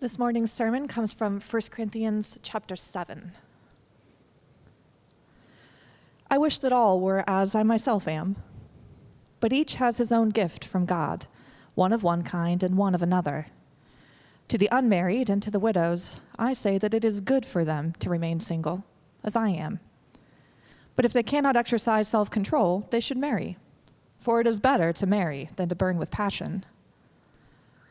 This morning's sermon comes from 1 Corinthians chapter 7. I wish that all were as I myself am, but each has his own gift from God, one of one kind and one of another. To the unmarried and to the widows, I say that it is good for them to remain single, as I am. But if they cannot exercise self control, they should marry, for it is better to marry than to burn with passion.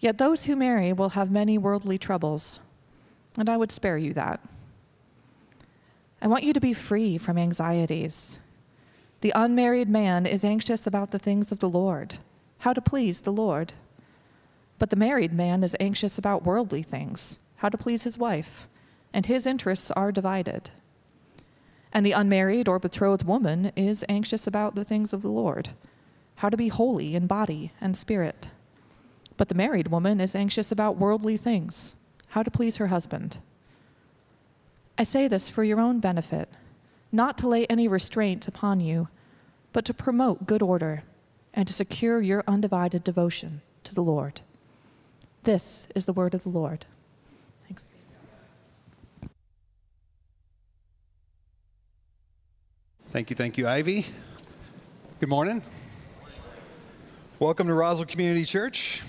Yet those who marry will have many worldly troubles, and I would spare you that. I want you to be free from anxieties. The unmarried man is anxious about the things of the Lord, how to please the Lord. But the married man is anxious about worldly things, how to please his wife, and his interests are divided. And the unmarried or betrothed woman is anxious about the things of the Lord, how to be holy in body and spirit. But the married woman is anxious about worldly things, how to please her husband. I say this for your own benefit, not to lay any restraint upon you, but to promote good order and to secure your undivided devotion to the Lord. This is the word of the Lord. Thanks. Thank you, thank you, Ivy. Good morning. Welcome to Roswell Community Church.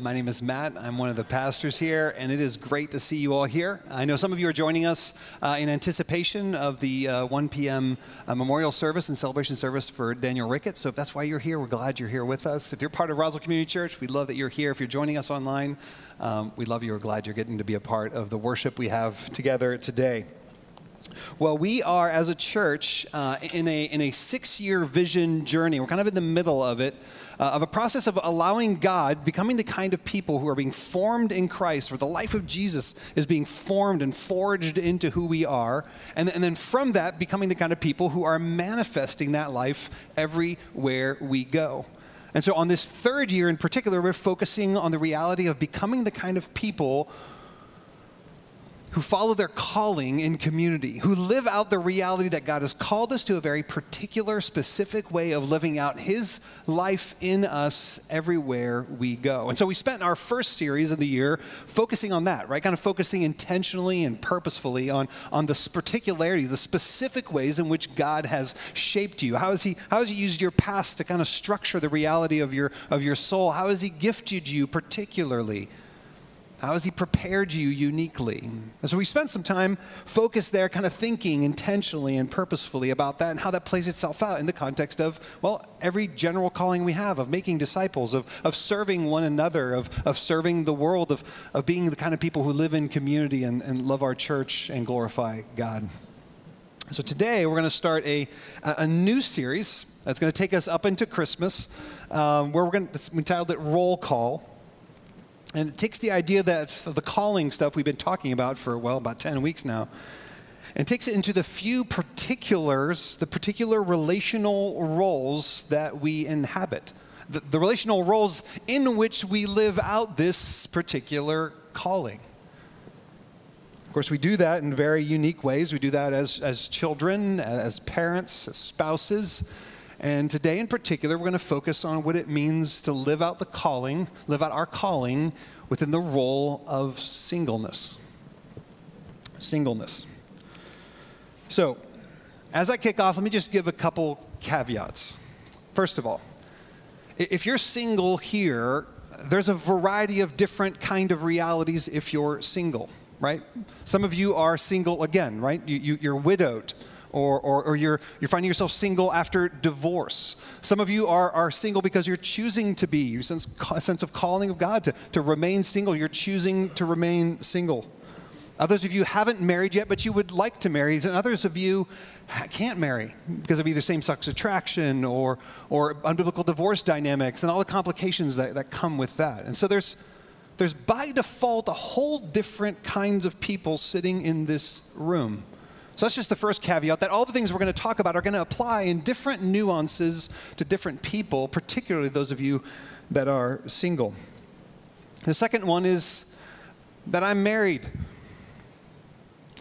My name is Matt. I'm one of the pastors here, and it is great to see you all here. I know some of you are joining us uh, in anticipation of the uh, 1 p.m. Uh, memorial service and celebration service for Daniel Ricketts. So if that's why you're here, we're glad you're here with us. If you're part of Roswell Community Church, we love that you're here. If you're joining us online, um, we love you. We're glad you're getting to be a part of the worship we have together today. Well, we are as a church uh, in a in a six year vision journey. We're kind of in the middle of it uh, of a process of allowing God, becoming the kind of people who are being formed in Christ, where the life of Jesus is being formed and forged into who we are. And, and then from that, becoming the kind of people who are manifesting that life everywhere we go. And so, on this third year in particular, we're focusing on the reality of becoming the kind of people who follow their calling in community, who live out the reality that God has called us to a very particular, specific way of living out His life in us everywhere we go. And so we spent our first series of the year focusing on that, right? Kind of focusing intentionally and purposefully on, on the particularity, the specific ways in which God has shaped you. How has He, how has he used your past to kind of structure the reality of your, of your soul? How has He gifted you particularly? How has He prepared you uniquely? And so we spent some time focused there, kind of thinking intentionally and purposefully about that and how that plays itself out in the context of, well, every general calling we have of making disciples, of, of serving one another, of, of serving the world, of, of being the kind of people who live in community and, and love our church and glorify God. So today we're going to start a, a new series that's going to take us up into Christmas, um, where we're going to, we titled it Roll Call. And it takes the idea that the calling stuff we've been talking about for, well, about 10 weeks now, and takes it into the few particulars, the particular relational roles that we inhabit, the, the relational roles in which we live out this particular calling. Of course, we do that in very unique ways. We do that as, as children, as parents, as spouses, and today, in particular, we're going to focus on what it means to live out the calling, live out our calling within the role of singleness. Singleness. So, as I kick off, let me just give a couple caveats. First of all, if you're single here, there's a variety of different kind of realities if you're single, right? Some of you are single again, right? You, you, are widowed or, or, or, you're, you're finding yourself single after divorce. Some of you are, are single because you're choosing to be. You sense a sense of calling of God to, to remain single. You're choosing to remain single. Others of you haven't married yet, but you would like to marry. And others of you can't marry because of either same sex attraction or, or unbiblical divorce dynamics and all the complications that, that come with that. And so there's, there's by default a whole different kinds of people sitting in this room. So that's just the first caveat that all the things we're going to talk about are going to apply in different nuances to different people, particularly those of you that are single. The second one is that I'm married.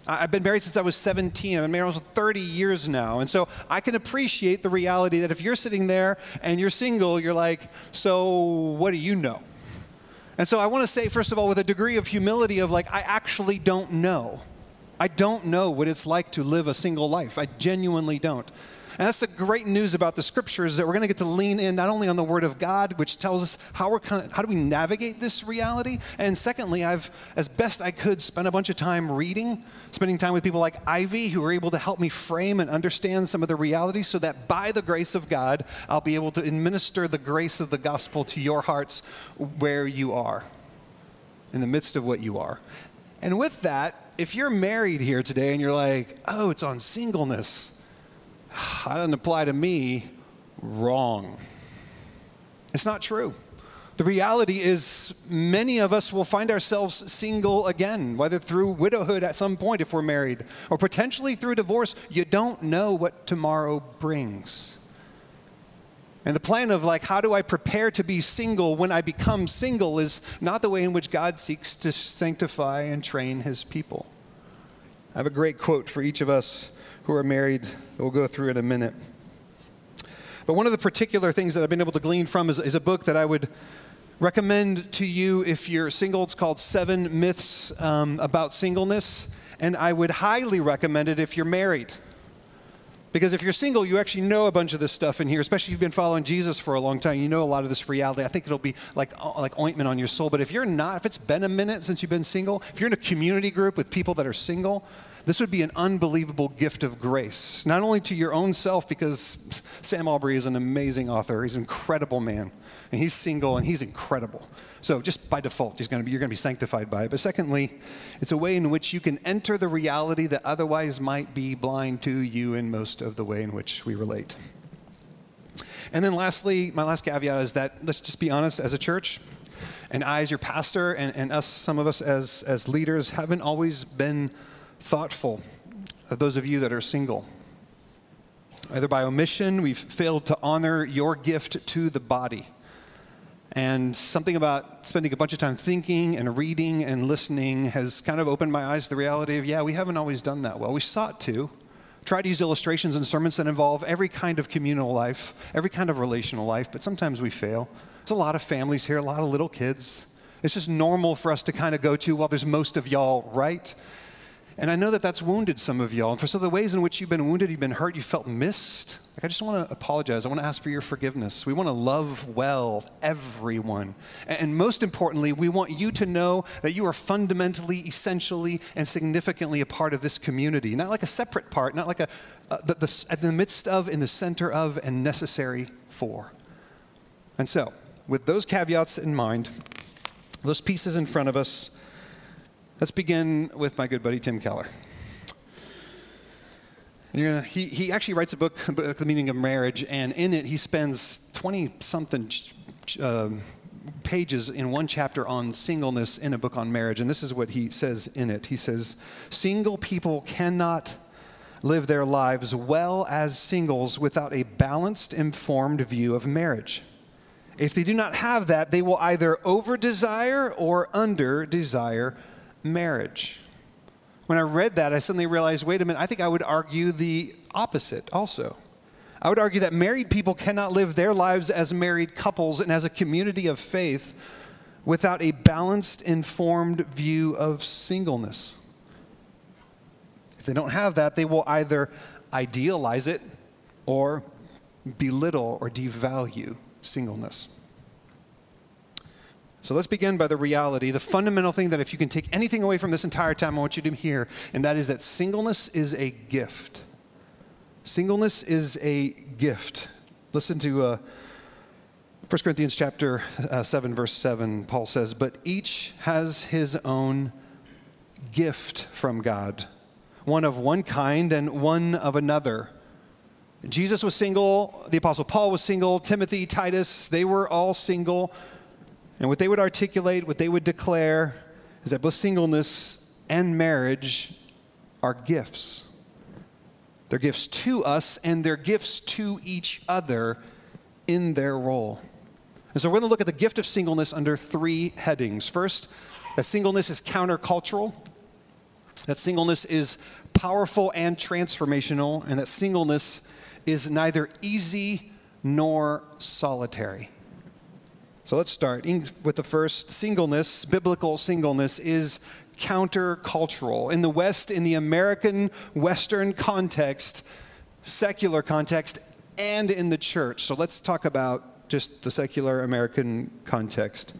I've been married since I was 17. I've been married almost 30 years now. And so I can appreciate the reality that if you're sitting there and you're single, you're like, so what do you know? And so I want to say, first of all, with a degree of humility, of like, I actually don't know. I don't know what it's like to live a single life. I genuinely don't. And that's the great news about the scriptures that we're going to get to lean in not only on the word of God, which tells us how we're kind of, how do we navigate this reality, and secondly, I've as best I could spent a bunch of time reading, spending time with people like Ivy who were able to help me frame and understand some of the realities so that by the grace of God, I'll be able to administer the grace of the gospel to your hearts where you are. In the midst of what you are. And with that, if you're married here today and you're like, oh, it's on singleness, that doesn't apply to me, wrong. It's not true. The reality is, many of us will find ourselves single again, whether through widowhood at some point if we're married, or potentially through divorce. You don't know what tomorrow brings. And the plan of, like, how do I prepare to be single when I become single is not the way in which God seeks to sanctify and train his people. I have a great quote for each of us who are married we'll go through in a minute. But one of the particular things that I've been able to glean from is, is a book that I would recommend to you if you're single. It's called Seven Myths um, About Singleness. And I would highly recommend it if you're married. Because if you're single, you actually know a bunch of this stuff in here, especially if you've been following Jesus for a long time. You know a lot of this reality. I think it'll be like, uh, like ointment on your soul. But if you're not, if it's been a minute since you've been single, if you're in a community group with people that are single, this would be an unbelievable gift of grace, not only to your own self, because Sam Allberry is an amazing author. He's an incredible man, and he's single, and he's incredible. So just by default, to be, you're going to be sanctified by it. But secondly, it's a way in which you can enter the reality that otherwise might be blind to you in most of the way in which we relate. And then lastly, my last caveat is that let's just be honest, as a church, and I as your pastor, and, and us, some of us as, as leaders, haven't always been thoughtful of those of you that are single. Either by omission, we've failed to honor your gift to the body. And something about spending a bunch of time thinking and reading and listening has kind of opened my eyes to the reality of, yeah, we haven't always done that well. We sought to. Try to use illustrations and sermons that involve every kind of communal life, every kind of relational life, but sometimes we fail. There's a lot of families here, a lot of little kids. It's just normal for us to kind of go to, well, there's most of y'all, right? And I know that that's wounded some of y'all. And for some of the ways in which you've been wounded, you've been hurt, you felt missed, like I just want to apologize. I want to ask for your forgiveness. We want to love well everyone. And most importantly, we want you to know that you are fundamentally, essentially, and significantly a part of this community. Not like a separate part, not like a, uh, the, the, at the midst of, in the center of, and necessary for. And so, with those caveats in mind, those pieces in front of us, Let's begin with my good buddy Tim Keller. He, he actually writes a book, The Meaning of Marriage, and in it he spends 20 something uh, pages in one chapter on singleness in a book on marriage. And this is what he says in it He says, Single people cannot live their lives well as singles without a balanced, informed view of marriage. If they do not have that, they will either over desire or under desire marriage. When I read that, I suddenly realized wait a minute, I think I would argue the opposite also. I would argue that married people cannot live their lives as married couples and as a community of faith without a balanced, informed view of singleness. If they don't have that, they will either idealize it or belittle or devalue singleness. So let's begin by the reality, the fundamental thing that if you can take anything away from this entire time, I want you to hear, and that is that singleness is a gift. Singleness is a gift. Listen to uh, 1 Corinthians chapter uh, 7, verse 7. Paul says, But each has his own gift from God, one of one kind and one of another. Jesus was single, the Apostle Paul was single, Timothy, Titus, they were all single. And what they would articulate, what they would declare, is that both singleness and marriage are gifts. They're gifts to us and they're gifts to each other in their role. And so we're going to look at the gift of singleness under three headings. First, that singleness is countercultural, that singleness is powerful and transformational, and that singleness is neither easy nor solitary. So let's start with the first singleness. Biblical singleness is countercultural. In the West, in the American Western context, secular context, and in the church. So let's talk about just the secular American context.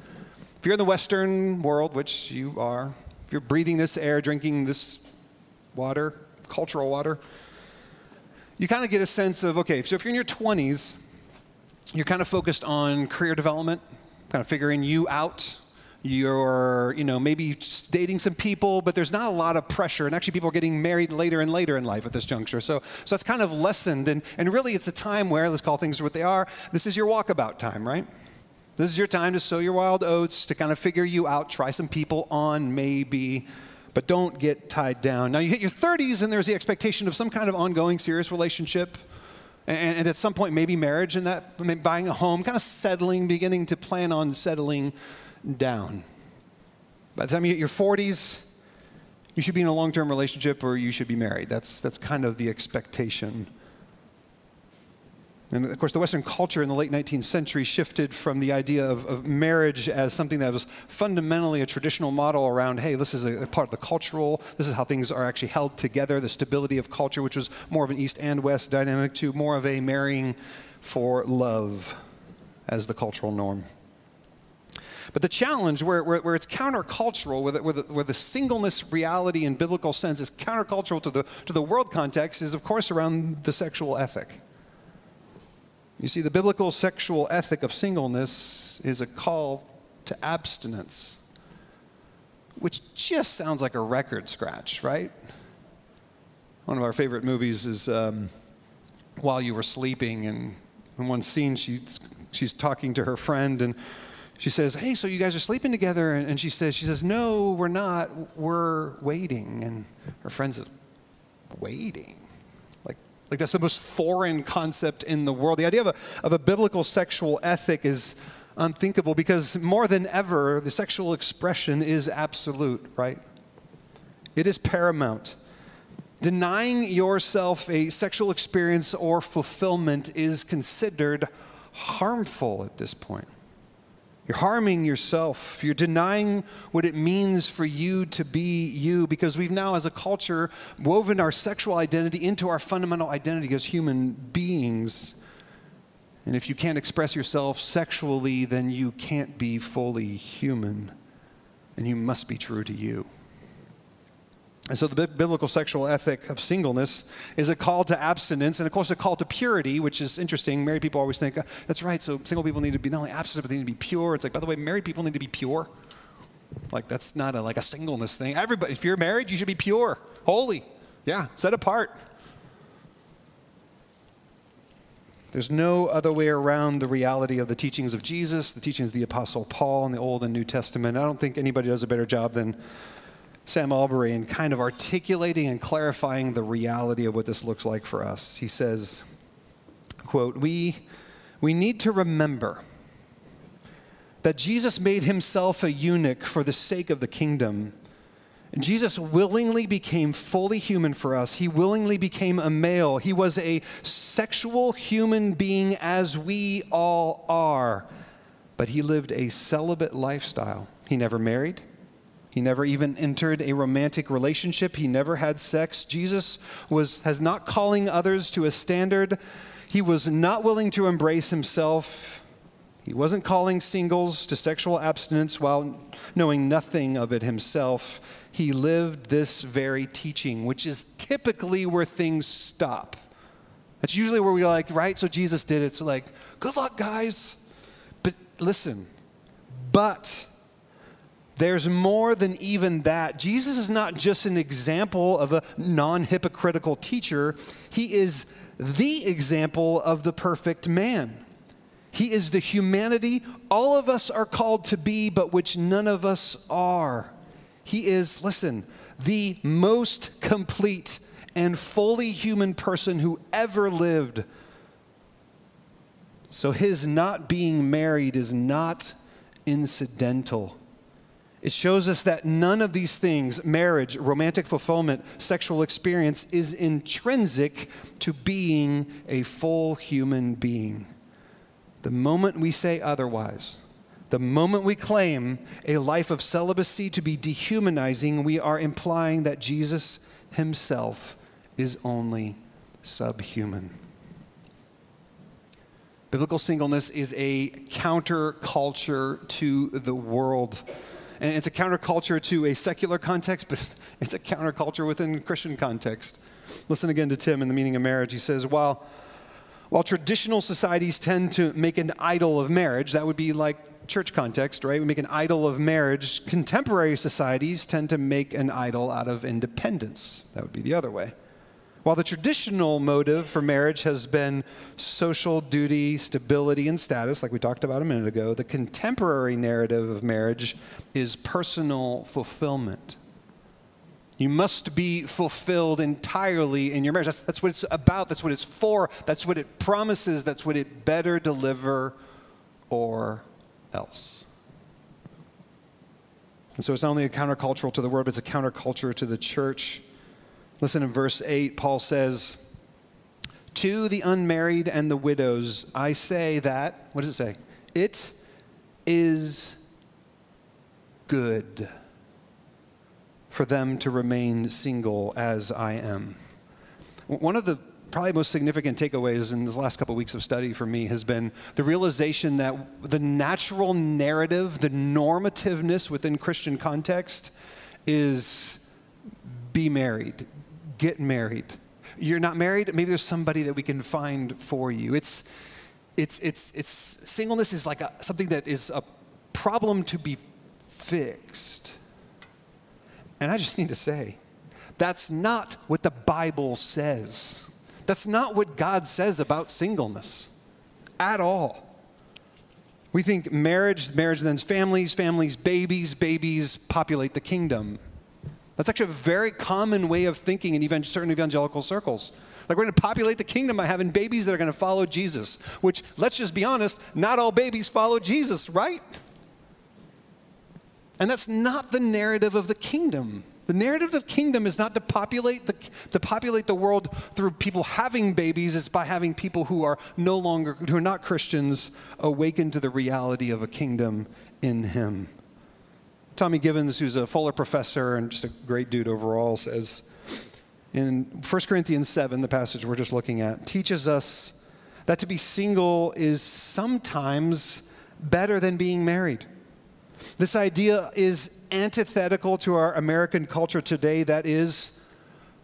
If you're in the Western world, which you are, if you're breathing this air, drinking this water, cultural water, you kind of get a sense of okay, so if you're in your 20s, you're kind of focused on career development, kind of figuring you out. You're, you know, maybe dating some people, but there's not a lot of pressure. And actually, people are getting married later and later in life at this juncture. So, so that's kind of lessened. And, and really, it's a time where, let's call things what they are, this is your walkabout time, right? This is your time to sow your wild oats, to kind of figure you out, try some people on, maybe, but don't get tied down. Now, you hit your 30s, and there's the expectation of some kind of ongoing serious relationship and, and at some point, maybe marriage and that, buying a home, kind of settling, beginning to plan on settling down. By the time you hit your 40s, you should be in a long term relationship or you should be married. That's, that's kind of the expectation. And of course, the Western culture in the late 19th century shifted from the idea of, of, marriage as something that was fundamentally a traditional model around, hey, this is a, a, part of the cultural, this is how things are actually held together, the stability of culture, which was more of an East and West dynamic, to more of a marrying for love as the cultural norm. But the challenge, where, where, where it's countercultural, where the, where, the, where the singleness reality in biblical sense is countercultural to the, to the world context, is of course around the sexual ethic. You see, the biblical sexual ethic of singleness is a call to abstinence, which just sounds like a record scratch, right? One of our favorite movies is um, While You Were Sleeping, and in one scene, she, she's talking to her friend, and she says, Hey, so you guys are sleeping together? And she says, she says, No, we're not. We're waiting. And her friend says, Waiting? Like that's the most foreign concept in the world. The idea of a, of a biblical sexual ethic is unthinkable because more than ever, the sexual expression is absolute, right? It is paramount. Denying yourself a sexual experience or fulfillment is considered harmful at this point. You're harming yourself. You're denying what it means for you to be you because we've now, as a culture, woven our sexual identity into our fundamental identity as human beings. And if you can't express yourself sexually, then you can't be fully human. And you must be true to you. And so the biblical sexual ethic of singleness is a call to abstinence and, of course, a call to purity, which is interesting. Married people always think, uh, that's right, so single people need to be not only abstinent, but they need to be pure. It's like, by the way, married people need to be pure. Like, that's not a, like a singleness thing. Everybody, if you're married, you should be pure, holy. Yeah, set apart. There's no other way around the reality of the teachings of Jesus, the teachings of the Apostle Paul in the Old and New Testament. I don't think anybody does a better job than Sam Allberry in kind of articulating and clarifying the reality of what this looks like for us. He says, quote, we, we need to remember that Jesus made himself a eunuch for the sake of the kingdom. And Jesus willingly became fully human for us. He willingly became a male. He was a sexual human being as we all are. But he lived a celibate lifestyle. He never married. He never even entered a romantic relationship. He never had sex. Jesus was, has not calling others to a standard. He was not willing to embrace himself. He wasn't calling singles to sexual abstinence while knowing nothing of it himself. He lived this very teaching, which is typically where things stop. That's usually where we like, right? So Jesus did it. So, like, good luck, guys. But listen, but there's more than even that. Jesus is not just an example of a non hypocritical teacher, he is the example of the perfect man. He is the humanity all of us are called to be, but which none of us are. He is, listen, the most complete and fully human person who ever lived. So his not being married is not incidental. It shows us that none of these things marriage, romantic fulfillment, sexual experience is intrinsic to being a full human being. The moment we say otherwise, the moment we claim a life of celibacy to be dehumanizing, we are implying that Jesus himself is only subhuman. Biblical singleness is a counterculture to the world. And it's a counterculture to a secular context, but it's a counterculture within Christian context. Listen again to Tim in the meaning of marriage. He says, while, while traditional societies tend to make an idol of marriage, that would be like church context, right? We make an idol of marriage. Contemporary societies tend to make an idol out of independence. That would be the other way. While the traditional motive for marriage has been social duty, stability, and status, like we talked about a minute ago, the contemporary narrative of marriage is personal fulfillment. You must be fulfilled entirely in your marriage. That's, that's what it's about. That's what it's for. That's what it promises. That's what it better deliver or else. And so it's not only a countercultural to the world, but it's a counterculture to the church. Listen in verse 8, Paul says, To the unmarried and the widows, I say that, what does it say? It is good for them to remain single as I am. One of the probably most significant takeaways in this last couple of weeks of study for me has been the realization that the natural narrative, the normativeness within Christian context is be married, get married. You're not married, maybe there's somebody that we can find for you. It's, it's, it's, it's singleness is like a, something that is a problem to be fixed. And I just need to say, that's not what the Bible says. That's not what God says about singleness at all. We think marriage, marriage then families, families, babies, babies populate the kingdom. That's actually a very common way of thinking in certain evangelical circles. Like we're going to populate the kingdom by having babies that are going to follow Jesus, which, let's just be honest, not all babies follow Jesus, right? And that's not the narrative of the kingdom. The narrative of the kingdom is not to populate the, to populate the world through people having babies, it's by having people who are no longer, who are not Christians, awaken to the reality of a kingdom in Him. Tommy Givens, who's a Fuller professor and just a great dude overall, says in 1 Corinthians 7, the passage we're just looking at, teaches us that to be single is sometimes better than being married. This idea is antithetical to our American culture today that is,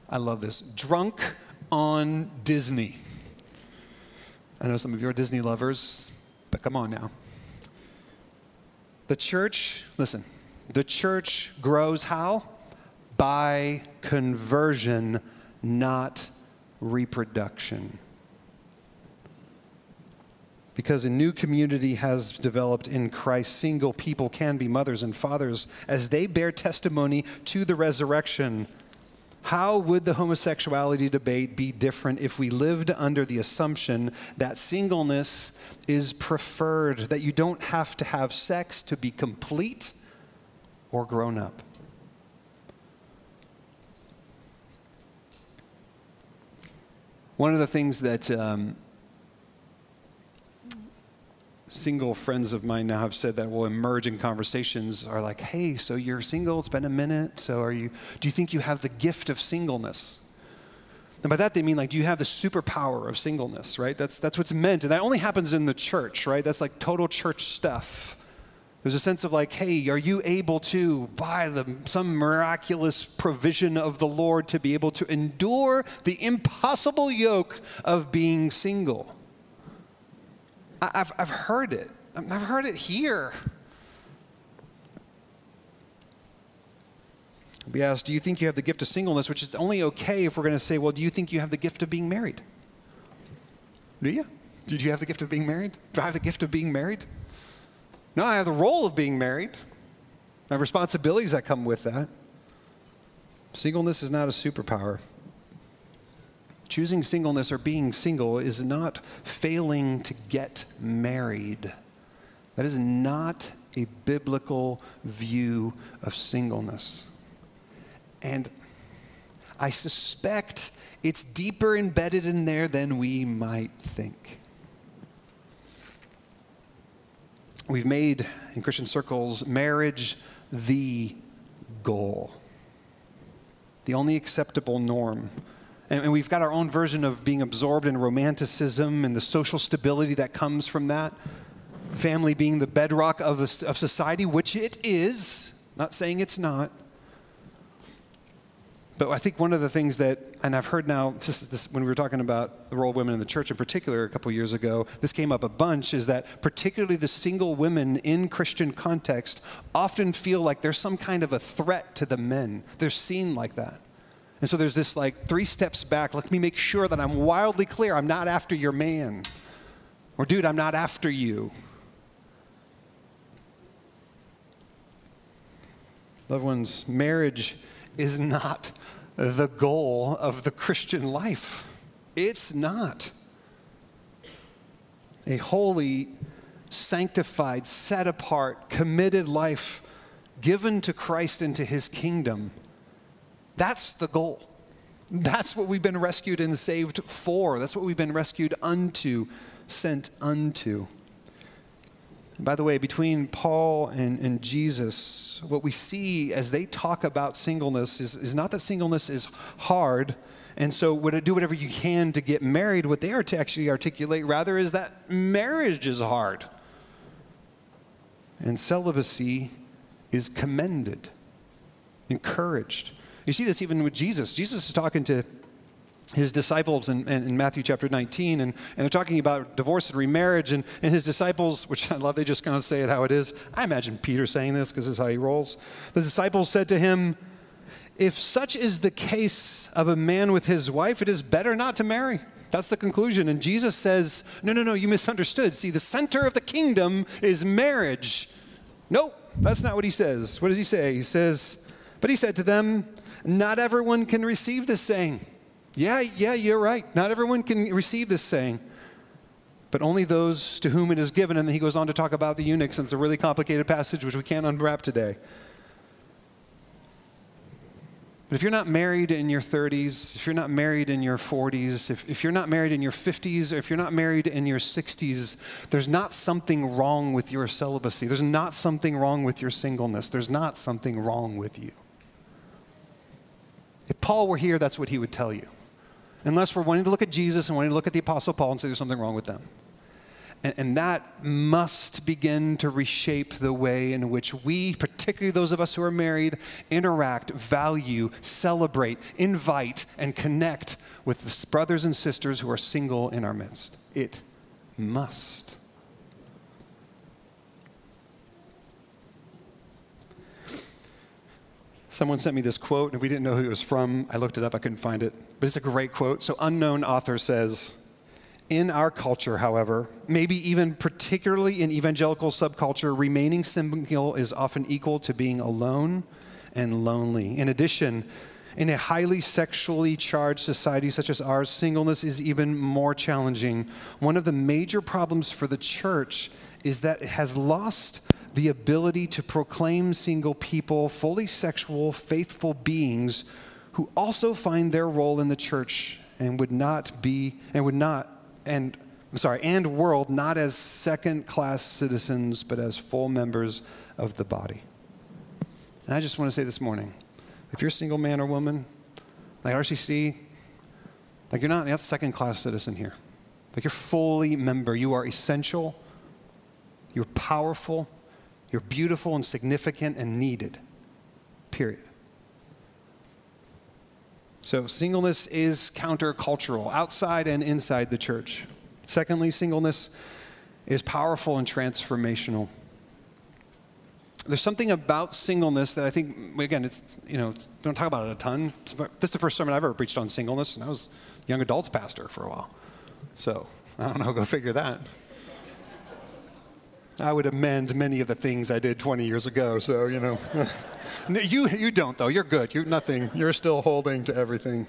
I love this, drunk on Disney. I know some of you are Disney lovers, but come on now. The church, listen, the church grows how? By conversion, not reproduction. Because a new community has developed in Christ, single people can be mothers and fathers as they bear testimony to the resurrection. How would the homosexuality debate be different if we lived under the assumption that singleness is preferred, that you don't have to have sex to be complete? Or grown up. One of the things that um, single friends of mine now have said that will emerge in conversations are like, "Hey, so you're single? It's been a minute. So are you? Do you think you have the gift of singleness?" And by that they mean like, do you have the superpower of singleness? Right? That's that's what's meant, and that only happens in the church, right? That's like total church stuff. There's a sense of like, hey, are you able to, by the, some miraculous provision of the Lord, to be able to endure the impossible yoke of being single? I've, I've heard it. I've heard it here. We asked, do you think you have the gift of singleness, which is only okay if we're going to say, well, do you think you have the gift of being married? Do you? Did you have the gift of being married? Do I have the gift of being married? No, I have the role of being married. I have responsibilities that come with that. Singleness is not a superpower. Choosing singleness or being single is not failing to get married. That is not a biblical view of singleness. And I suspect it's deeper embedded in there than we might think. We've made in Christian circles marriage the goal, the only acceptable norm. And, we've got our own version of being absorbed in romanticism and the social stability that comes from that. Family being the bedrock of, of society, which it is, not saying it's not. But I think one of the things that, and I've heard now, this this, when we were talking about the role of women in the church in particular a couple years ago, this came up a bunch, is that particularly the single women in Christian context often feel like there's some kind of a threat to the men. They're seen like that. And so there's this like three steps back. Let me make sure that I'm wildly clear. I'm not after your man. Or, dude, I'm not after you. Loved ones, marriage is not the goal of the Christian life. It's not. A holy, sanctified, set apart, committed life given to Christ and to his kingdom. That's the goal. That's what we've been rescued and saved for. That's what we've been rescued unto, sent unto. By the way, between Paul and, and Jesus, what we see as they talk about singleness is, is not that singleness is hard, and so would do whatever you can to get married. What they are to actually articulate, rather, is that marriage is hard. And celibacy is commended, encouraged. You see this even with Jesus. Jesus is talking to his disciples in, in, Matthew chapter 19, and, and they're talking about divorce and remarriage, and, and his disciples, which I love, they just kind of say it how it is. I imagine Peter saying this because this is how he rolls. The disciples said to him, If such is the case of a man with his wife, it is better not to marry. That's the conclusion. And Jesus says, No, no, no, you misunderstood. See, the center of the kingdom is marriage. Nope, that's not what he says. What does he say? He says, But he said to them, Not everyone can receive this saying yeah, yeah, you're right. Not everyone can receive this saying, but only those to whom it is given. And then he goes on to talk about the eunuchs, and it's a really complicated passage which we can't unwrap today. But if you're not married in your 30s, if you're not married in your 40s, if, if you're not married in your 50s, or if you're not married in your 60s, there's not something wrong with your celibacy. There's not something wrong with your singleness. There's not something wrong with you. If Paul were here, that's what he would tell you unless we're wanting to look at Jesus and wanting to look at the Apostle Paul and say there's something wrong with them. And, and, that must begin to reshape the way in which we, particularly those of us who are married, interact, value, celebrate, invite, and connect with the brothers and sisters who are single in our midst. It must. Someone sent me this quote, and we didn't know who it was from. I looked it up, I couldn't find it. But it's a great quote. So, unknown author says, in our culture, however, maybe even particularly in evangelical subculture, remaining single is often equal to being alone and lonely. In addition, in a highly sexually charged society such as ours, singleness is even more challenging. One of the major problems for the church is that it has lost the ability to proclaim single people, fully sexual, faithful beings who also find their role in the church and would not be, and would not, and I'm sorry, and world not as second class citizens, but as full members of the body. And I just want to say this morning if you're a single man or woman, like RCC, like you're not, you're second class citizen here. Like you're fully member. You are essential. You're powerful. You're beautiful and significant and needed. Period. So, singleness is countercultural, outside and inside the church. Secondly, singleness is powerful and transformational. There's something about singleness that I think, again, it's, you know, we don't talk about it a ton. This is the first sermon I've ever preached on singleness, and I was young adults pastor for a while. So, I don't know, go figure that. I would amend many of the things I did 20 years ago, so, you know. you, you don't, though. You're good. You're nothing. You're still holding to everything.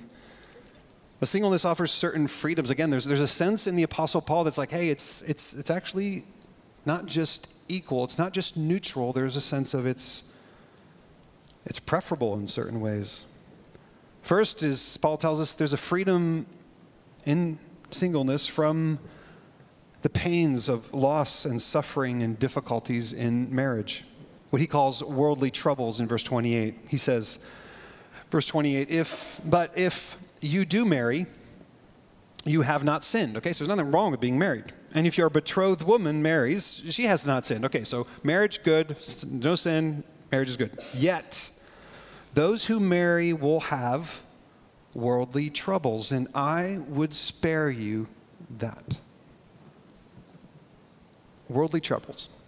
But singleness offers certain freedoms. Again, there's, there's a sense in the Apostle Paul that's like, hey, it's, it's, it's actually not just equal, it's not just neutral. There's a sense of it's, it's preferable in certain ways. First is, Paul tells us, there's a freedom in singleness from the pains of loss and suffering and difficulties in marriage. What he calls worldly troubles in verse 28. He says, verse 28, if, but if you do marry, you have not sinned. Okay, so there's nothing wrong with being married. And if your betrothed woman marries, she has not sinned. Okay, so marriage, good, no sin, marriage is good. Yet, those who marry will have worldly troubles, and I would spare you that. Worldly troubles.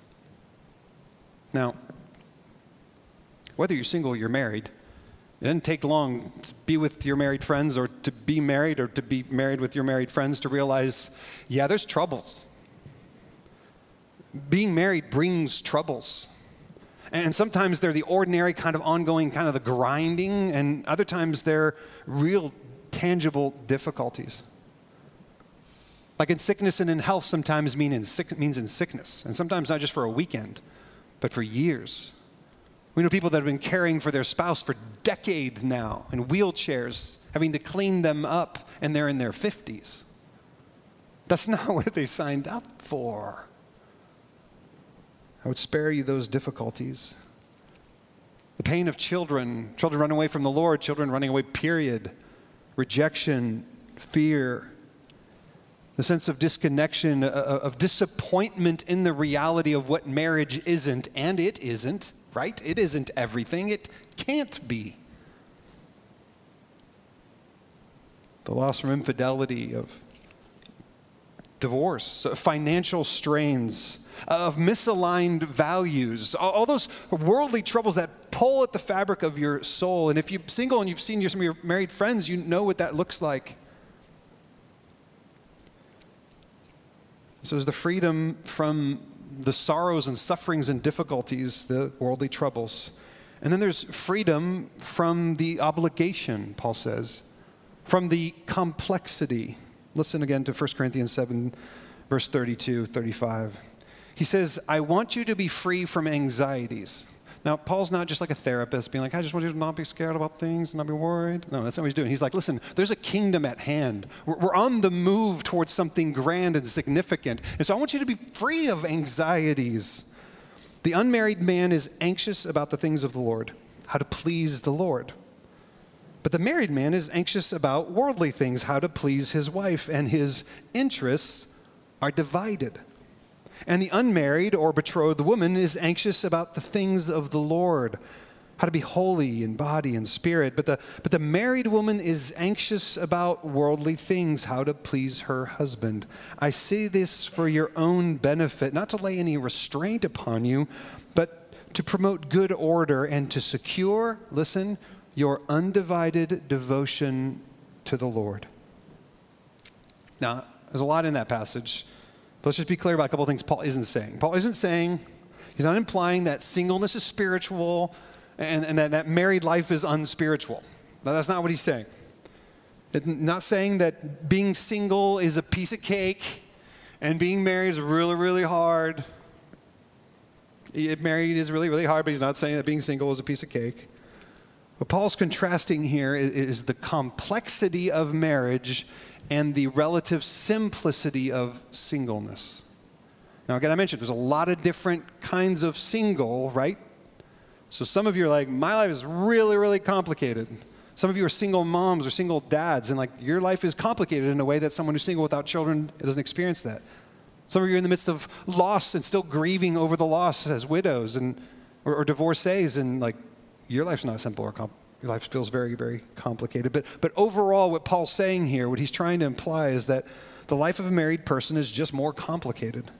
Now, whether you're single or you're married, it doesn't take long to be with your married friends or to be married or to be married with your married friends to realize, yeah, there's troubles. Being married brings troubles. And sometimes they're the ordinary kind of ongoing, kind of the grinding, and other times they're real tangible difficulties. Like in sickness and in health, sometimes mean in sick, means in sickness, and sometimes not just for a weekend, but for years. We know people that have been caring for their spouse for decades now in wheelchairs, having to clean them up, and they're in their 50s. That's not what they signed up for. I would spare you those difficulties. The pain of children, children running away from the Lord, children running away, period. Rejection, fear, the sense of disconnection, uh, uh, of disappointment in the reality of what marriage isn't, and it isn't right? It isn't everything, it can't be. The loss from infidelity, of divorce, financial strains, of misaligned values, all those worldly troubles that pull at the fabric of your soul. And if you're single and you've seen some of your married friends, you know what that looks like. So there's the freedom from the sorrows and sufferings and difficulties, the worldly troubles. And then there's freedom from the obligation, Paul says, from the complexity. Listen again to 1 Corinthians 7, verse 32, 35. He says, I want you to be free from anxieties. Now, Paul's not just like a therapist being like, I just want you to not be scared about things and not be worried. No, that's not what he's doing. He's like, listen, there's a kingdom at hand. We're, we're on the move towards something grand and significant. And so I want you to be free of anxieties. The unmarried man is anxious about the things of the Lord, how to please the Lord. But the married man is anxious about worldly things, how to please his wife, and his interests are divided. And the unmarried or betrothed woman is anxious about the things of the Lord, how to be holy in body and spirit. But the, but the married woman is anxious about worldly things, how to please her husband. I say this for your own benefit, not to lay any restraint upon you, but to promote good order and to secure, listen, your undivided devotion to the Lord. Now, there's a lot in that passage. Let's just be clear about a couple of things Paul isn't saying. Paul isn't saying, he's not implying that singleness is spiritual and, and that, that married life is unspiritual. That's not what he's saying. It's not saying that being single is a piece of cake and being married is really, really hard. Married is really, really hard, but he's not saying that being single is a piece of cake. What Paul's contrasting here is the complexity of marriage and the relative simplicity of singleness. Now, again, I mentioned there's a lot of different kinds of single, right? So some of you are like, my life is really, really complicated. Some of you are single moms or single dads, and like your life is complicated in a way that someone who's single without children doesn't experience that. Some of you are in the midst of loss and still grieving over the loss as widows and or, or divorcees, and like your life's not simple or complicated your life feels very, very complicated. But, but overall, what Paul's saying here, what he's trying to imply is that the life of a married person is just more complicated,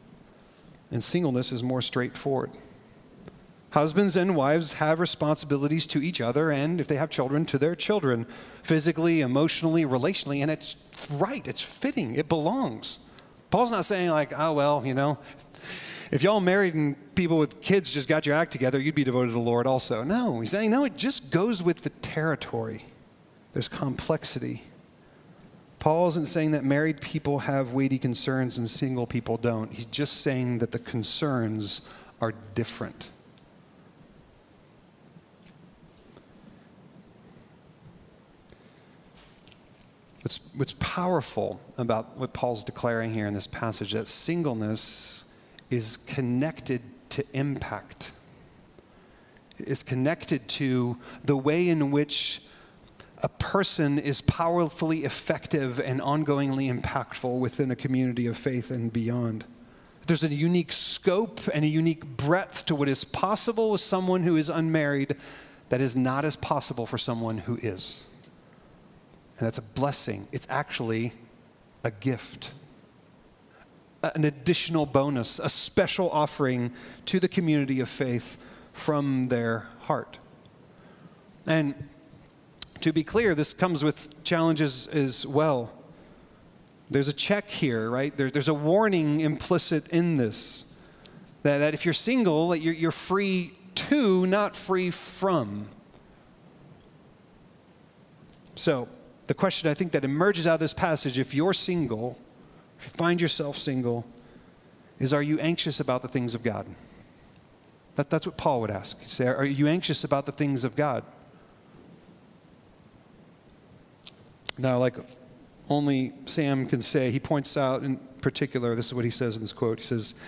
and singleness is more straightforward. Husbands and wives have responsibilities to each other, and if they have children, to their children, physically, emotionally, relationally, and it's right, it's fitting, it belongs. Paul's not saying, like, oh, well, you know, if y'all married and people with kids just got your act together, you'd be devoted to the Lord also. No, he's saying, no, it just goes with the territory. There's complexity. Paul isn't saying that married people have weighty concerns and single people don't. He's just saying that the concerns are different. What's, what's powerful about what Paul's declaring here in this passage that singleness is connected to impact, is connected to the way in which a person is powerfully effective and ongoingly impactful within a community of faith and beyond. There's a unique scope and a unique breadth to what is possible with someone who is unmarried that is not as possible for someone who is. And that's a blessing. It's actually a gift, an additional bonus, a special offering to the community of faith from their heart. And to be clear, this comes with challenges as well. There's a check here, right? There, there's a warning implicit in this that, that if you're single, you're, you're free to, not free from. So, the question I think that emerges out of this passage if you're single, if you find yourself single, is are you anxious about the things of God? That, that's what Paul would ask. He'd say, Are you anxious about the things of God? Now, like only Sam can say, he points out in particular, this is what he says in this quote. He says,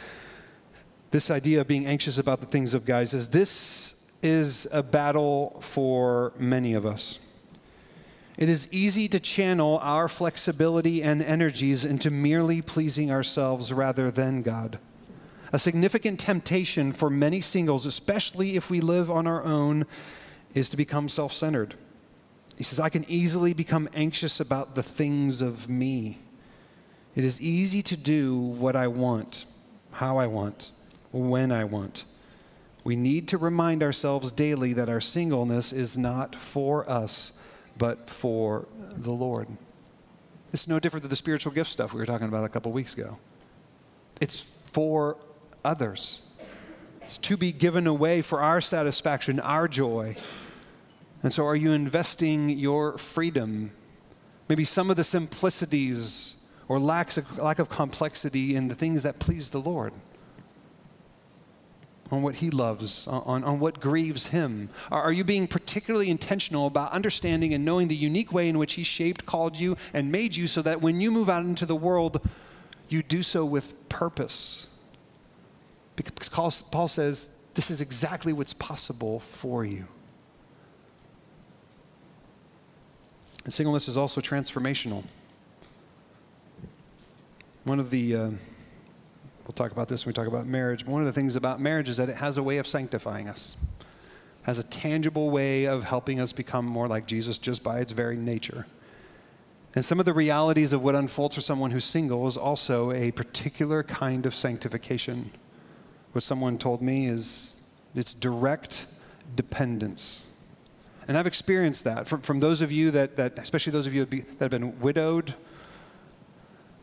This idea of being anxious about the things of God, says, This is a battle for many of us. It is easy to channel our flexibility and energies into merely pleasing ourselves rather than God. A significant temptation for many singles, especially if we live on our own, is to become self centered. He says, I can easily become anxious about the things of me. It is easy to do what I want, how I want, when I want. We need to remind ourselves daily that our singleness is not for us but for the Lord. It's no different than the spiritual gift stuff we were talking about a couple weeks ago. It's for others. It's to be given away for our satisfaction, our joy. And so, are you investing your freedom, maybe some of the simplicities or lacks of, lack of complexity in the things that please the Lord? On what he loves, on, on what grieves him? Are you being particularly intentional about understanding and knowing the unique way in which he shaped, called you, and made you so that when you move out into the world, you do so with purpose? Because Paul says this is exactly what's possible for you. And singleness is also transformational. One of the. Uh, We'll talk about this when we talk about marriage. But one of the things about marriage is that it has a way of sanctifying us, has a tangible way of helping us become more like Jesus just by its very nature. And some of the realities of what unfolds for someone who's single is also a particular kind of sanctification. What someone told me is it's direct dependence. And I've experienced that from, from those of you that, that, especially those of you that have been widowed,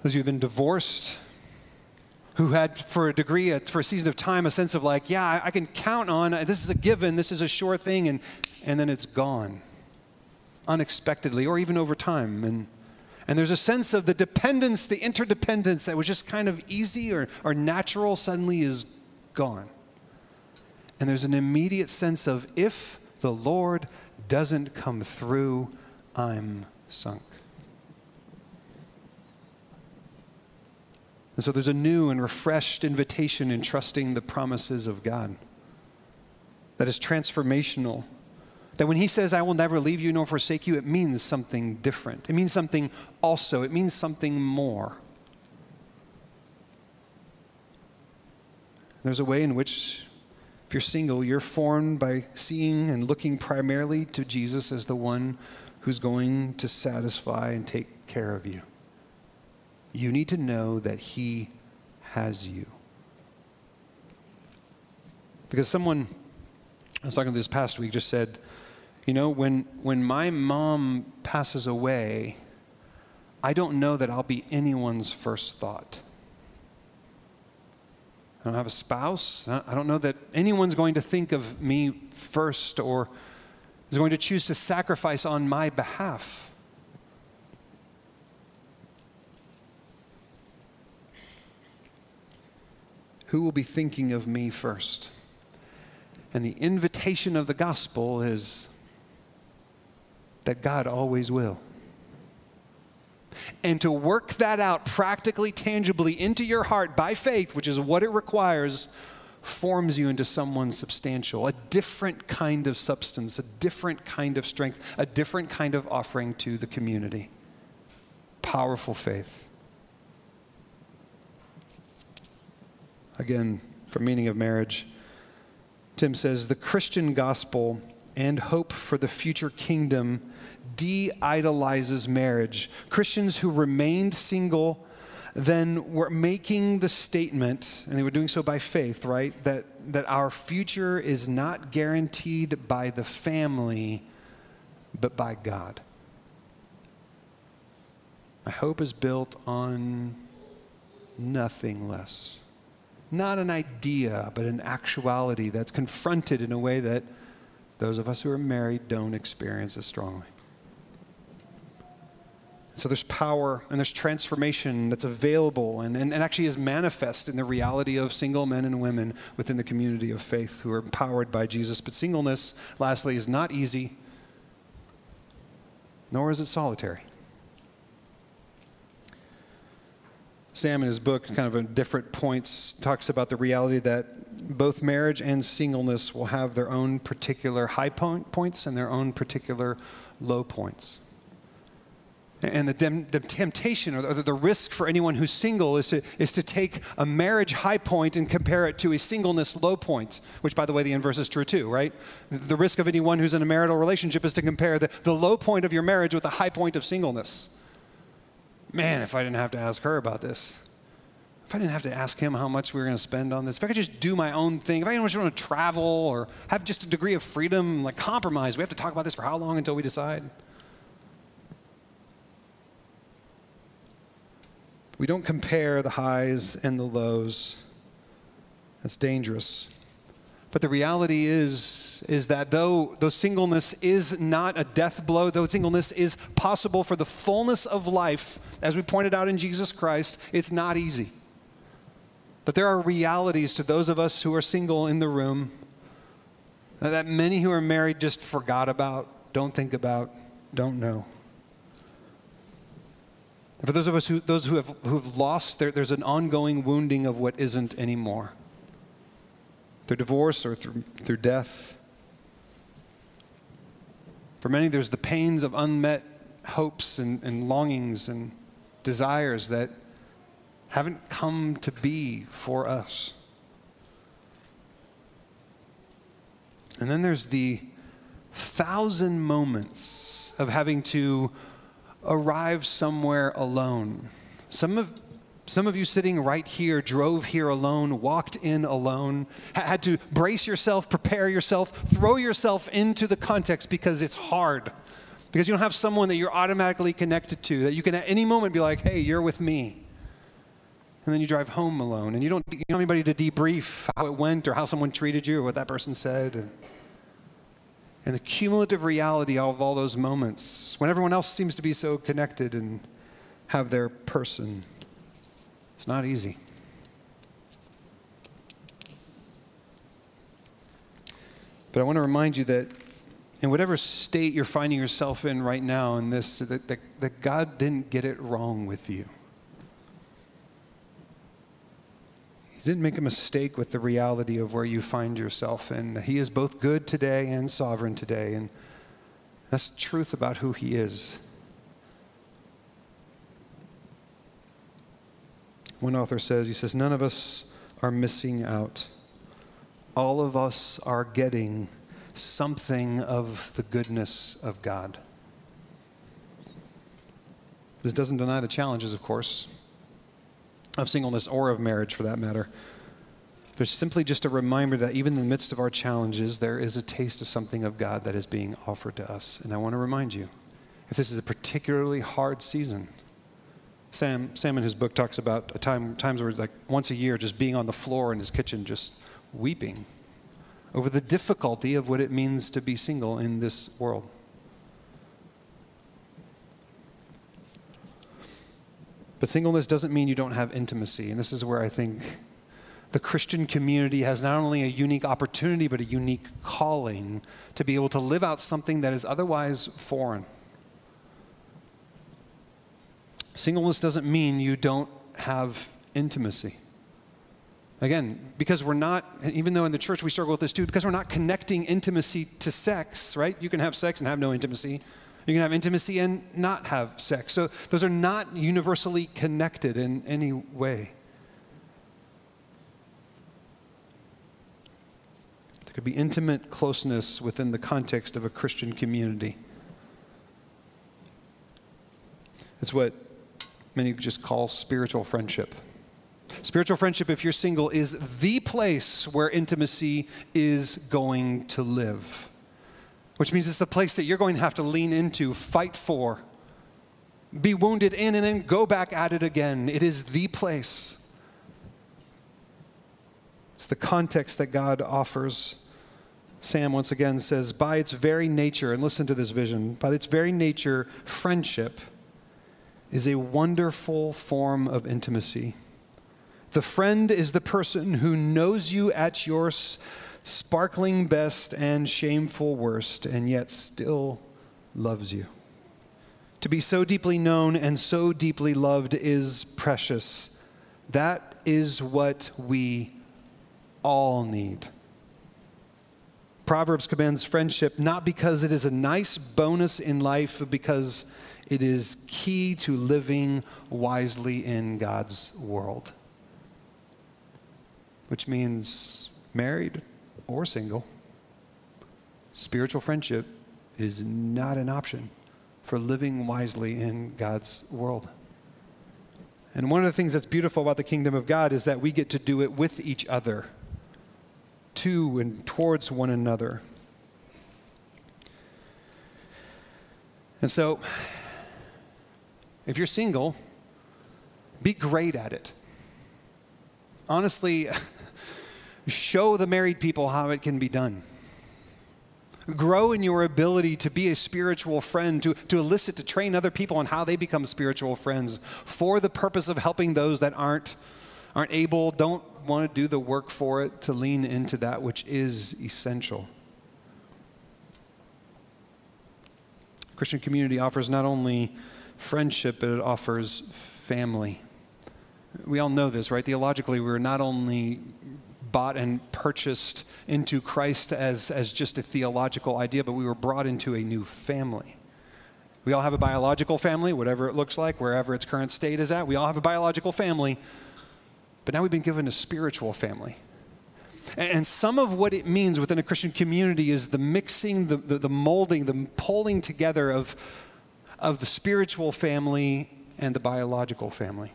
those of you who have been divorced, who had, for a degree, for a season of time, a sense of like, yeah, I can count on, this is a given, this is a sure thing, and, and then it's gone unexpectedly or even over time. And, and there's a sense of the dependence, the interdependence that was just kind of easy or, or natural suddenly is gone. And there's an immediate sense of if the Lord doesn't come through, I'm sunk. And so there's a new and refreshed invitation in trusting the promises of God that is transformational. That when he says, I will never leave you nor forsake you, it means something different. It means something also, it means something more. There's a way in which, if you're single, you're formed by seeing and looking primarily to Jesus as the one who's going to satisfy and take care of you you need to know that He has you. Because someone, I was talking to this past week, just said, you know, when, when my mom passes away, I don't know that I'll be anyone's first thought. I don't have a spouse. I don't know that anyone's going to think of me first or is going to choose to sacrifice on my behalf. Who will be thinking of me first? And the invitation of the gospel is that God always will. And to work that out practically, tangibly into your heart by faith, which is what it requires, forms you into someone substantial, a different kind of substance, a different kind of strength, a different kind of offering to the community. Powerful faith. Again, for meaning of marriage, Tim says the Christian gospel and hope for the future kingdom de idolizes marriage. Christians who remained single then were making the statement, and they were doing so by faith, right, that, that our future is not guaranteed by the family, but by God. My hope is built on nothing less. Not an idea, but an actuality that's confronted in a way that those of us who are married don't experience as strongly. So there's power and there's transformation that's available and, and, and, actually is manifest in the reality of single men and women within the community of faith who are empowered by Jesus. But singleness, lastly, is not easy, nor is it solitary. Sam, in his book, kind of at different points, talks about the reality that both marriage and singleness will have their own particular high point, points and their own particular low points. And the, dem- the temptation or the, the, risk for anyone who's single is to, is to take a marriage high point and compare it to a singleness low point, which, by the way, the inverse is true too, right? The risk of anyone who's in a marital relationship is to compare the, the low point of your marriage with the high point of singleness. Man, if I didn't have to ask her about this. If I didn't have to ask him how much we were going to spend on this, if I could just do my own thing, if I didn't want to travel or have just a degree of freedom, like compromise, we have to talk about this for how long until we decide? We don't compare the highs and the lows. That's dangerous. But the reality is, is that though, though singleness is not a death blow, though singleness is possible for the fullness of life, as we pointed out in Jesus Christ, it's not easy. But there are realities to those of us who are single in the room that many who are married just forgot about, don't think about, don't know. And for those of us who, those who have, who have lost, there, there's an ongoing wounding of what isn't anymore. Through divorce or through, through death. For many, there's the pains of unmet hopes and, and longings and desires that haven't come to be for us. And then there's the thousand moments of having to arrive somewhere alone. Some of, some of you sitting right here drove here alone, walked in alone, had to brace yourself, prepare yourself, throw yourself into the context because it's hard. Because you don't have someone that you're automatically connected to, that you can at any moment be like, hey, you're with me. And then you drive home alone, and you don't, you don't have anybody to debrief how it went or how someone treated you or what that person said and the cumulative reality of all those moments when everyone else seems to be so connected and have their person. It's not easy. But I want to remind you that in whatever state you're finding yourself in right now, in this, that, that, that God didn't get it wrong with you. He didn't make a mistake with the reality of where you find yourself. And He is both good today and sovereign today. And that's the truth about who He is. One author says, he says, none of us are missing out. All of us are getting something of the goodness of God. This doesn't deny the challenges, of course of singleness or of marriage for that matter. There's simply just a reminder that even in the midst of our challenges, there is a taste of something of God that is being offered to us. And I want to remind you if this is a particularly hard season, Sam, Sam in his book talks about a time, times where like once a year just being on the floor in his kitchen just weeping over the difficulty of what it means to be single in this world. But singleness doesn't mean you don't have intimacy. And this is where I think the Christian community has not only a unique opportunity, but a unique calling to be able to live out something that is otherwise foreign. Singleness doesn't mean you don't have intimacy. Again, because we're not, even though in the church we struggle with this too, because we're not connecting intimacy to sex, right? You can have sex and have no intimacy. You can have intimacy and not have sex. So those are not universally connected in any way. There could be intimate closeness within the context of a Christian community. It's what many just call spiritual friendship. Spiritual friendship, if you're single, is the place where intimacy is going to live, which means it's the place that you're going to have to lean into, fight for, be wounded in, and then go back at it again. It is the place. It's the context that God offers. Sam once again says, by its very nature, and listen to this vision, by its very nature, friendship is a wonderful form of intimacy. The friend is the person who knows you at your sparkling best and shameful worst, and yet still loves you. To be so deeply known and so deeply loved is precious. That is what we all need. Proverbs commends friendship not because it is a nice bonus in life, but because it is key to living wisely in God's world, which means married or single, spiritual friendship is not an option for living wisely in God's world. And one of the things that's beautiful about the kingdom of God is that we get to do it with each other, to and towards one another. And so, if you're single, be great at it. Honestly, show the married people how it can be done. Grow in your ability to be a spiritual friend, to, to elicit, to train other people on how they become spiritual friends for the purpose of helping those that aren't, aren't able, don't want to do the work for it, to lean into that which is essential. Christian community offers not only friendship, but it offers family. We all know this, right? Theologically, we're not only bought and purchased into Christ as, as just a theological idea, but we were brought into a new family. We all have a biological family, whatever it looks like, wherever its current state is at. We all have a biological family, but now we've been given a spiritual family. And some of what it means within a Christian community is the mixing, the, the, the molding, the pulling together of of the spiritual family and the biological family.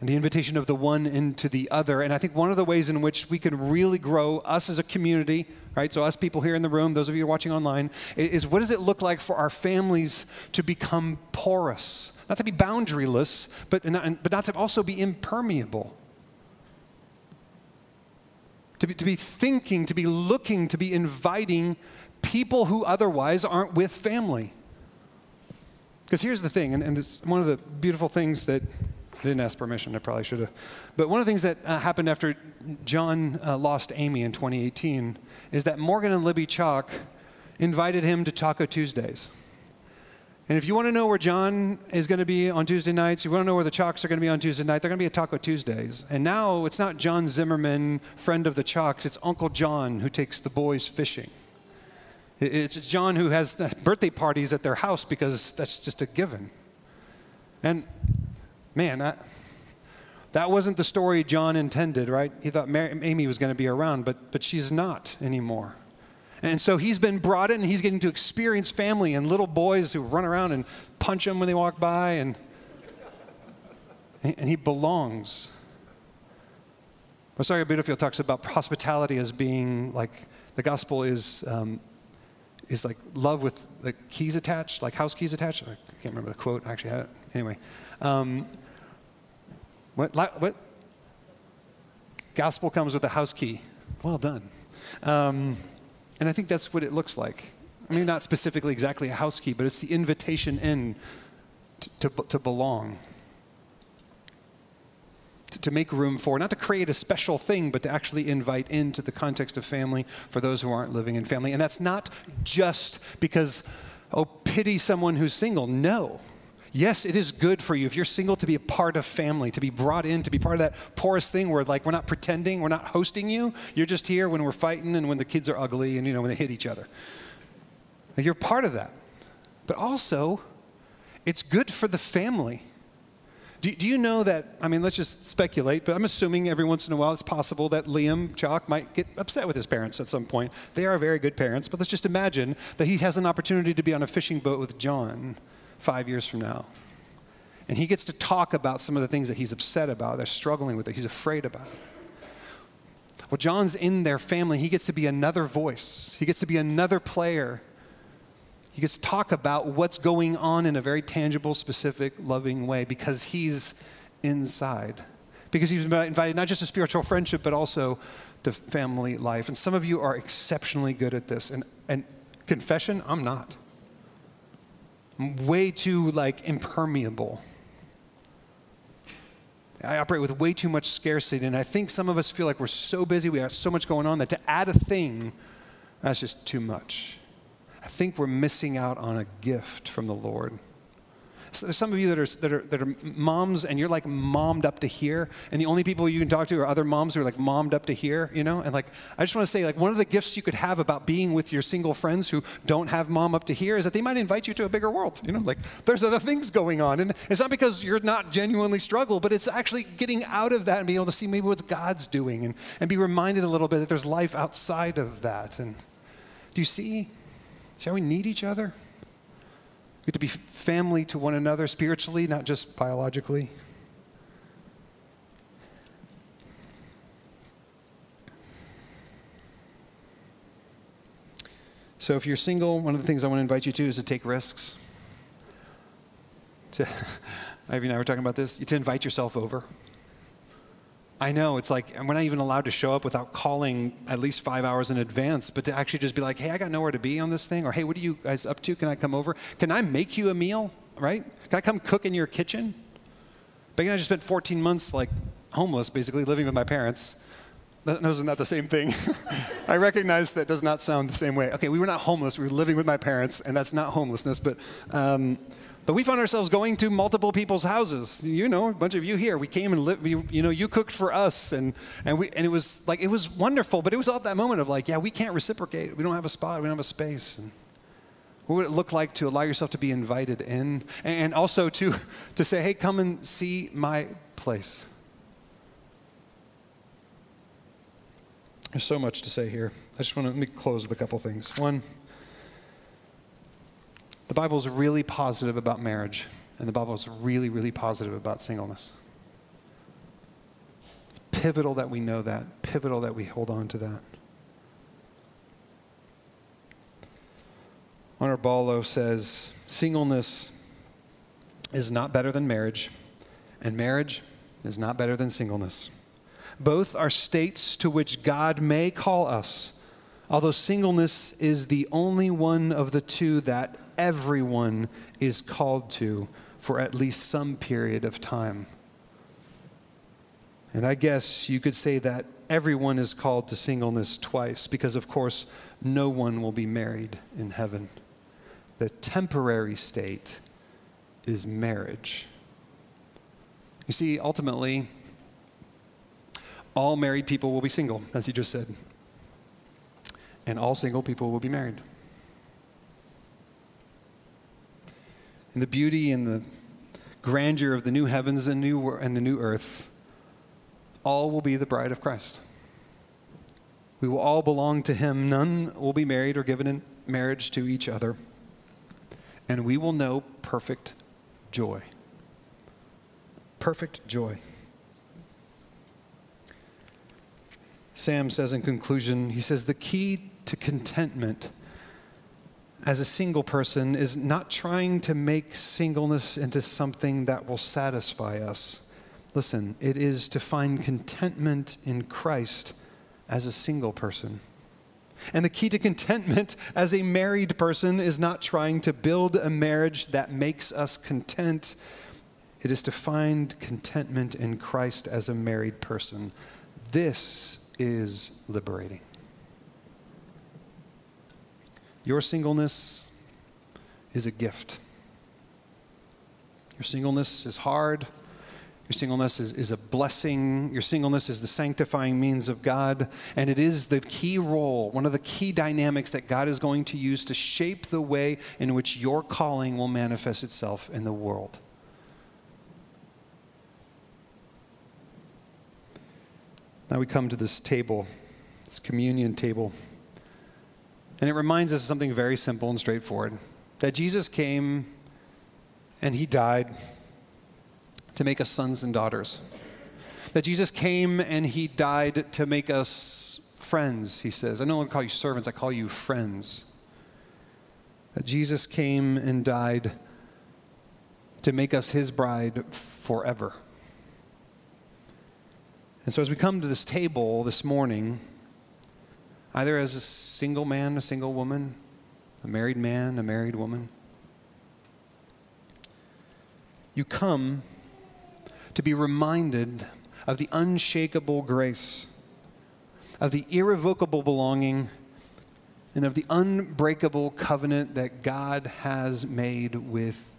And the invitation of the one into the other. And I think one of the ways in which we can really grow, us as a community, right? So, us people here in the room, those of you watching online, is what does it look like for our families to become porous? Not to be boundaryless, but not, but not to also be impermeable. To be, to be thinking, to be looking, to be inviting people who otherwise aren't with family. Because here's the thing, and, and it's one of the beautiful things that I didn't ask permission, I probably should have. But one of the things that uh, happened after John uh, lost Amy in 2018 is that Morgan and Libby Chalk invited him to Taco Tuesdays. And if you want to know where John is going to be on Tuesday nights, you want to know where the Chalks are going to be on Tuesday night, they're going to be at Taco Tuesdays. And now it's not John Zimmerman, friend of the Chalks, it's Uncle John who takes the boys fishing. It's John who has birthday parties at their house because that's just a given. And man, that, that wasn't the story John intended, right? He thought Mary, Amy was going to be around, but, but she's not anymore. And so he's been brought in, he's getting to experience family and little boys who run around and punch him when they walk by, and, and he belongs. Rosaria Butterfield talks about hospitality as being like the gospel is um, is like love with the keys attached, like house keys attached. I can't remember the quote. I actually had it. Anyway, Um, what, what? Gospel comes with a house key. Well done. Um, and I think that's what it looks like. I mean, not specifically exactly a house key, but it's the invitation in to, to, to belong to make room for, not to create a special thing, but to actually invite into the context of family for those who aren't living in family. And that's not just because, oh, pity someone who's single. No. Yes, it is good for you if you're single to be a part of family, to be brought in, to be part of that porous thing where like we're not pretending, we're not hosting you. You're just here when we're fighting and when the kids are ugly and you know when they hit each other. You're part of that. But also, it's good for the family do, do you know that? I mean, let's just speculate, but I'm assuming every once in a while it's possible that Liam Chalk might get upset with his parents at some point. They are very good parents, but let's just imagine that he has an opportunity to be on a fishing boat with John five years from now. And he gets to talk about some of the things that he's upset about, they're struggling with, that he's afraid about. Well, John's in their family. He gets to be another voice, he gets to be another player he gets to talk about what's going on in a very tangible, specific, loving way because he's inside. Because he's invited not just to spiritual friendship, but also to family life. And some of you are exceptionally good at this. And, and confession, I'm not. I'm way too like impermeable. I operate with way too much scarcity, and I think some of us feel like we're so busy, we have so much going on that to add a thing, that's just too much. I think we're missing out on a gift from the Lord. So there's some of you that are, that, are, that are moms and you're like mommed up to here, and the only people you can talk to are other moms who are like mommed up to here, you know? And like, I just want to say, like, one of the gifts you could have about being with your single friends who don't have mom up to here is that they might invite you to a bigger world, you know? Like, there's other things going on. And it's not because you're not genuinely struggle, but it's actually getting out of that and being able to see maybe what God's doing and, and be reminded a little bit that there's life outside of that. And do you see? See how we need each other? We get to be family to one another spiritually, not just biologically. So, if you're single, one of the things I want to invite you to is to take risks. To, Ivy and I were talking about this, to invite yourself over. I know it's like we're not even allowed to show up without calling at least five hours in advance, but to actually just be like, hey, I got nowhere to be on this thing, or hey, what are you guys up to? Can I come over? Can I make you a meal? Right? Can I come cook in your kitchen? Becky and I just spent 14 months like homeless, basically living with my parents. That was not the same thing. I recognize that does not sound the same way. Okay, we were not homeless. We were living with my parents, and that's not homelessness. But um, but we found ourselves going to multiple people's houses. You know, a bunch of you here. We came and lived, we, you know, you cooked for us and, and, we, and it was like, it was wonderful, but it was all that moment of like, yeah, we can't reciprocate. We don't have a spot. We don't have a space. And what would it look like to allow yourself to be invited in? And also to, to say, hey, come and see my place. There's so much to say here. I just want to let me close with a couple things. One, the Bible is really positive about marriage, and the Bible is really, really positive about singleness. It's pivotal that we know that, pivotal that we hold on to that. Honor Ballo says singleness is not better than marriage, and marriage is not better than singleness. Both are states to which God may call us, although singleness is the only one of the two that everyone is called to for at least some period of time. And I guess you could say that everyone is called to singleness twice because, of course, no one will be married in heaven. The temporary state is marriage. You see, ultimately, all married people will be single, as you just said, and all single people will be married. And the beauty and the grandeur of the new heavens and, new, and the new earth, all will be the bride of Christ. We will all belong to Him. None will be married or given in marriage to each other. And we will know perfect joy. Perfect joy. Sam says in conclusion, he says, the key to contentment as a single person is not trying to make singleness into something that will satisfy us. Listen, it is to find contentment in Christ as a single person. And the key to contentment as a married person is not trying to build a marriage that makes us content. It is to find contentment in Christ as a married person. This is liberating. Your singleness is a gift. Your singleness is hard. Your singleness is, is a blessing. Your singleness is the sanctifying means of God. And it is the key role, one of the key dynamics that God is going to use to shape the way in which your calling will manifest itself in the world. Now we come to this table, this communion table. And it reminds us of something very simple and straightforward that Jesus came and he died to make us sons and daughters. That Jesus came and he died to make us friends, he says. I no longer call you servants, I call you friends. That Jesus came and died to make us his bride forever. And so as we come to this table this morning, either as a single man, a single woman, a married man, a married woman. You come to be reminded of the unshakable grace, of the irrevocable belonging, and of the unbreakable covenant that God has made with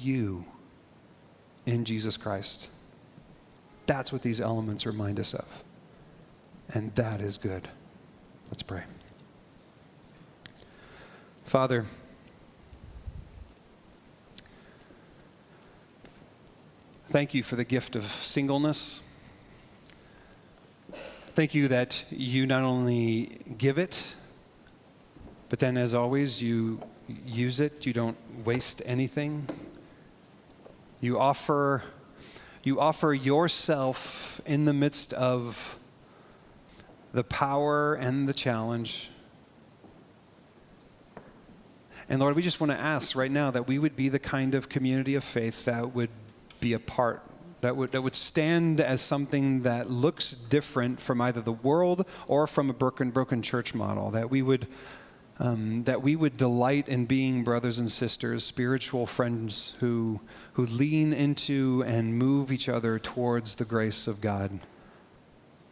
you in Jesus Christ. That's what these elements remind us of. And that is good. Let's pray. Father, thank you for the gift of singleness. Thank you that you not only give it, but then, as always, you use it. You don't waste anything. You offer, you offer yourself in the midst of the power and the challenge. And Lord, we just want to ask right now that we would be the kind of community of faith that would be a part, that would, that would stand as something that looks different from either the world or from a broken, broken church model, that we would. Um, that we would delight in being brothers and sisters, spiritual friends who, who lean into and move each other towards the grace of God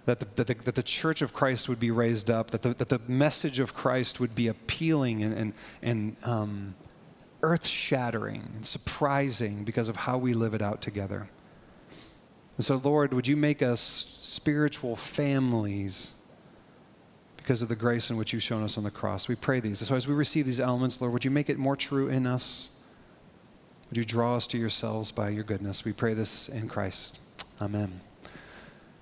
that the, that the, that the, church of Christ would be raised up, that the, that the message of Christ would be appealing and, and, and um, earth shattering and surprising because of how we live it out together. And so, Lord, would you make us spiritual families because of the grace in which you've shown us on the cross? We pray these. So, as we receive these elements, Lord, would you make it more true in us? Would you draw us to yourselves by your goodness? We pray this in Christ. Amen.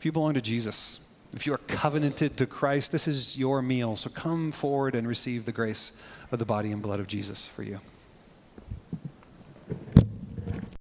If you belong to Jesus, if you are covenanted to Christ, this is your meal. So come forward and receive the grace of the body and blood of Jesus for you.